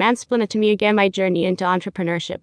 Mansplain it to me again my journey into entrepreneurship.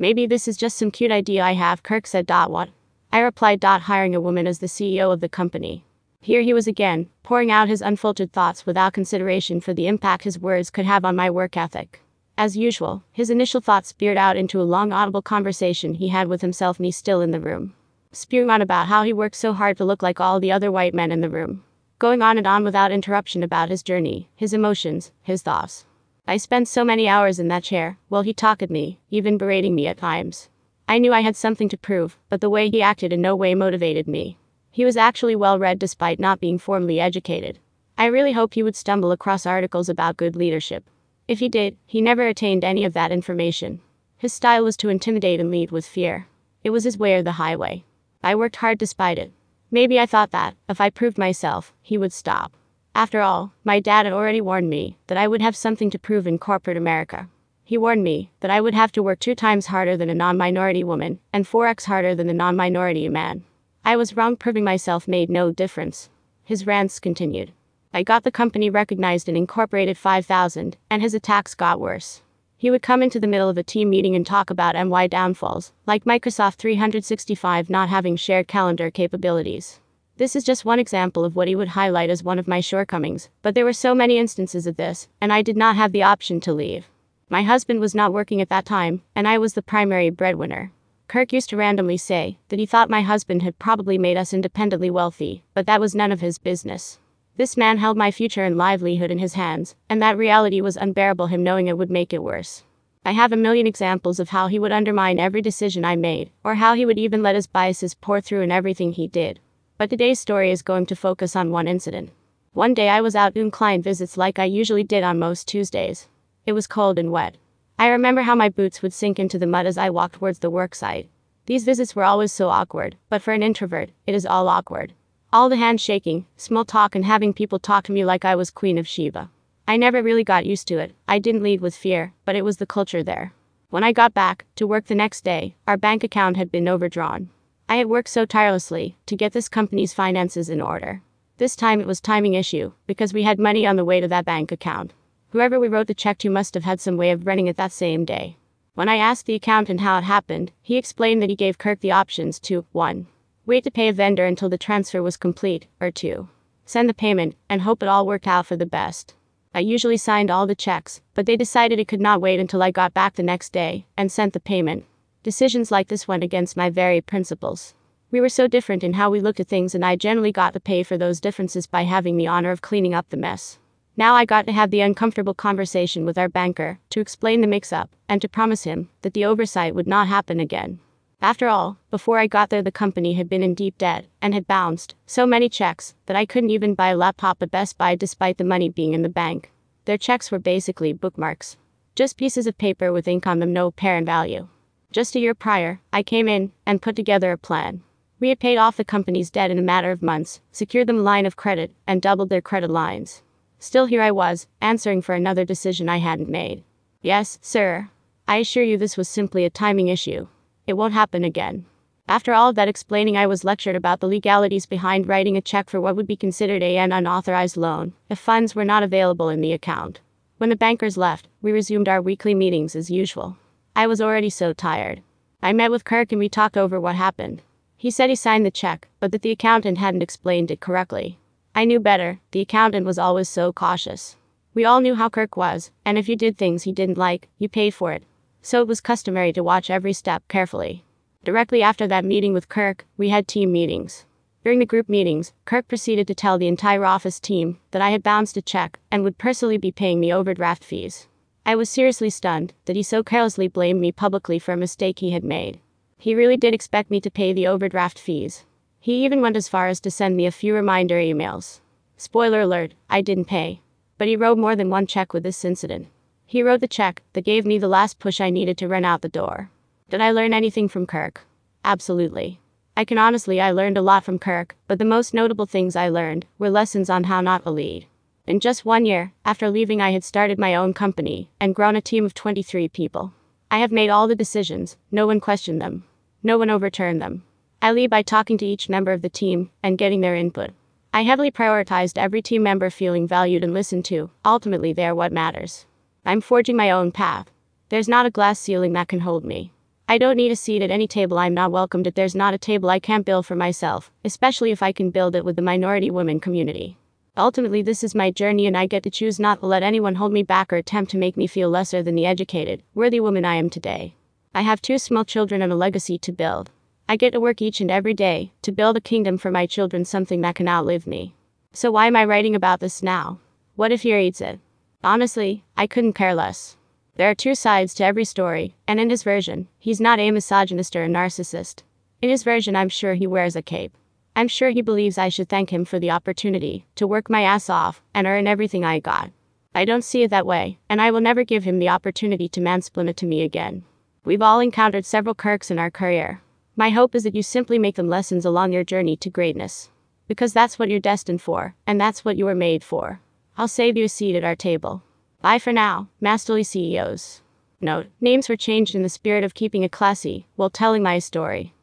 Maybe this is just some cute idea I have, Kirk said. What? I replied. Hiring a woman as the CEO of the company. Here he was again, pouring out his unfiltered thoughts without consideration for the impact his words could have on my work ethic. As usual, his initial thoughts veered out into a long audible conversation he had with himself me still in the room. Spewing on about how he worked so hard to look like all the other white men in the room. Going on and on without interruption about his journey, his emotions, his thoughts. I spent so many hours in that chair, while he talked at me, even berating me at times. I knew I had something to prove, but the way he acted in no way motivated me. He was actually well read despite not being formally educated. I really hoped he would stumble across articles about good leadership. If he did, he never attained any of that information. His style was to intimidate and lead with fear. It was his way or the highway. I worked hard despite it. Maybe I thought that, if I proved myself, he would stop. After all, my dad had already warned me that I would have something to prove in corporate America. He warned me that I would have to work two times harder than a non minority woman and 4x harder than a non minority man. I was wrong, proving myself made no difference. His rants continued. I got the company recognized and incorporated 5000, and his attacks got worse. He would come into the middle of a team meeting and talk about MY downfalls, like Microsoft 365 not having shared calendar capabilities. This is just one example of what he would highlight as one of my shortcomings, but there were so many instances of this, and I did not have the option to leave. My husband was not working at that time, and I was the primary breadwinner. Kirk used to randomly say that he thought my husband had probably made us independently wealthy, but that was none of his business. This man held my future and livelihood in his hands, and that reality was unbearable him knowing it would make it worse. I have a million examples of how he would undermine every decision I made, or how he would even let his biases pour through in everything he did. But today's story is going to focus on one incident. One day I was out doing client visits like I usually did on most Tuesdays. It was cold and wet. I remember how my boots would sink into the mud as I walked towards the worksite. These visits were always so awkward, but for an introvert, it is all awkward. All the handshaking, small talk, and having people talk to me like I was Queen of Sheba. I never really got used to it. I didn't lead with fear, but it was the culture there. When I got back to work the next day, our bank account had been overdrawn. I had worked so tirelessly to get this company's finances in order. This time it was timing issue because we had money on the way to that bank account. Whoever we wrote the check to must have had some way of running it that same day. When I asked the accountant how it happened, he explained that he gave Kirk the options to 1. Wait to pay a vendor until the transfer was complete, or 2. Send the payment, and hope it all worked out for the best. I usually signed all the checks, but they decided it could not wait until I got back the next day, and sent the payment. Decisions like this went against my very principles. We were so different in how we looked at things, and I generally got to pay for those differences by having the honor of cleaning up the mess. Now I got to have the uncomfortable conversation with our banker, to explain the mix up, and to promise him that the oversight would not happen again. After all, before I got there, the company had been in deep debt and had bounced so many checks that I couldn't even buy a laptop at Best Buy despite the money being in the bank. Their checks were basically bookmarks, just pieces of paper with ink on them, no apparent value. Just a year prior, I came in and put together a plan. We had paid off the company's debt in a matter of months, secured them a line of credit, and doubled their credit lines. Still, here I was, answering for another decision I hadn't made. Yes, sir. I assure you this was simply a timing issue. It won't happen again. After all of that explaining, I was lectured about the legalities behind writing a check for what would be considered an unauthorized loan if funds were not available in the account. When the bankers left, we resumed our weekly meetings as usual. I was already so tired. I met with Kirk and we talked over what happened. He said he signed the check, but that the accountant hadn't explained it correctly. I knew better, the accountant was always so cautious. We all knew how Kirk was, and if you did things he didn't like, you paid for it so it was customary to watch every step carefully. Directly after that meeting with Kirk, we had team meetings. During the group meetings, Kirk proceeded to tell the entire office team that I had bounced a check and would personally be paying me overdraft fees. I was seriously stunned that he so carelessly blamed me publicly for a mistake he had made. He really did expect me to pay the overdraft fees. He even went as far as to send me a few reminder emails. Spoiler alert, I didn't pay. But he wrote more than one check with this incident. He wrote the check that gave me the last push I needed to run out the door. Did I learn anything from Kirk? Absolutely. I can honestly, I learned a lot from Kirk, but the most notable things I learned were lessons on how not to lead. In just one year, after leaving, I had started my own company and grown a team of 23 people. I have made all the decisions, no one questioned them, no one overturned them. I lead by talking to each member of the team and getting their input. I heavily prioritized every team member feeling valued and listened to, ultimately, they are what matters. I'm forging my own path. There's not a glass ceiling that can hold me. I don't need a seat at any table I'm not welcomed at. There's not a table I can't build for myself, especially if I can build it with the minority women community. Ultimately, this is my journey, and I get to choose not to let anyone hold me back or attempt to make me feel lesser than the educated, worthy woman I am today. I have two small children and a legacy to build. I get to work each and every day to build a kingdom for my children, something that can outlive me. So, why am I writing about this now? What if he reads it? Honestly, I couldn't care less. There are two sides to every story, and in his version, he's not a misogynist or a narcissist. In his version, I'm sure he wears a cape. I'm sure he believes I should thank him for the opportunity to work my ass off and earn everything I got. I don't see it that way, and I will never give him the opportunity to mansplain it to me again. We've all encountered several Kirks in our career. My hope is that you simply make them lessons along your journey to greatness. Because that's what you're destined for, and that's what you were made for. I'll save you a seat at our table. Bye for now, Masterly CEOs. Note, names were changed in the spirit of keeping it classy while telling my story.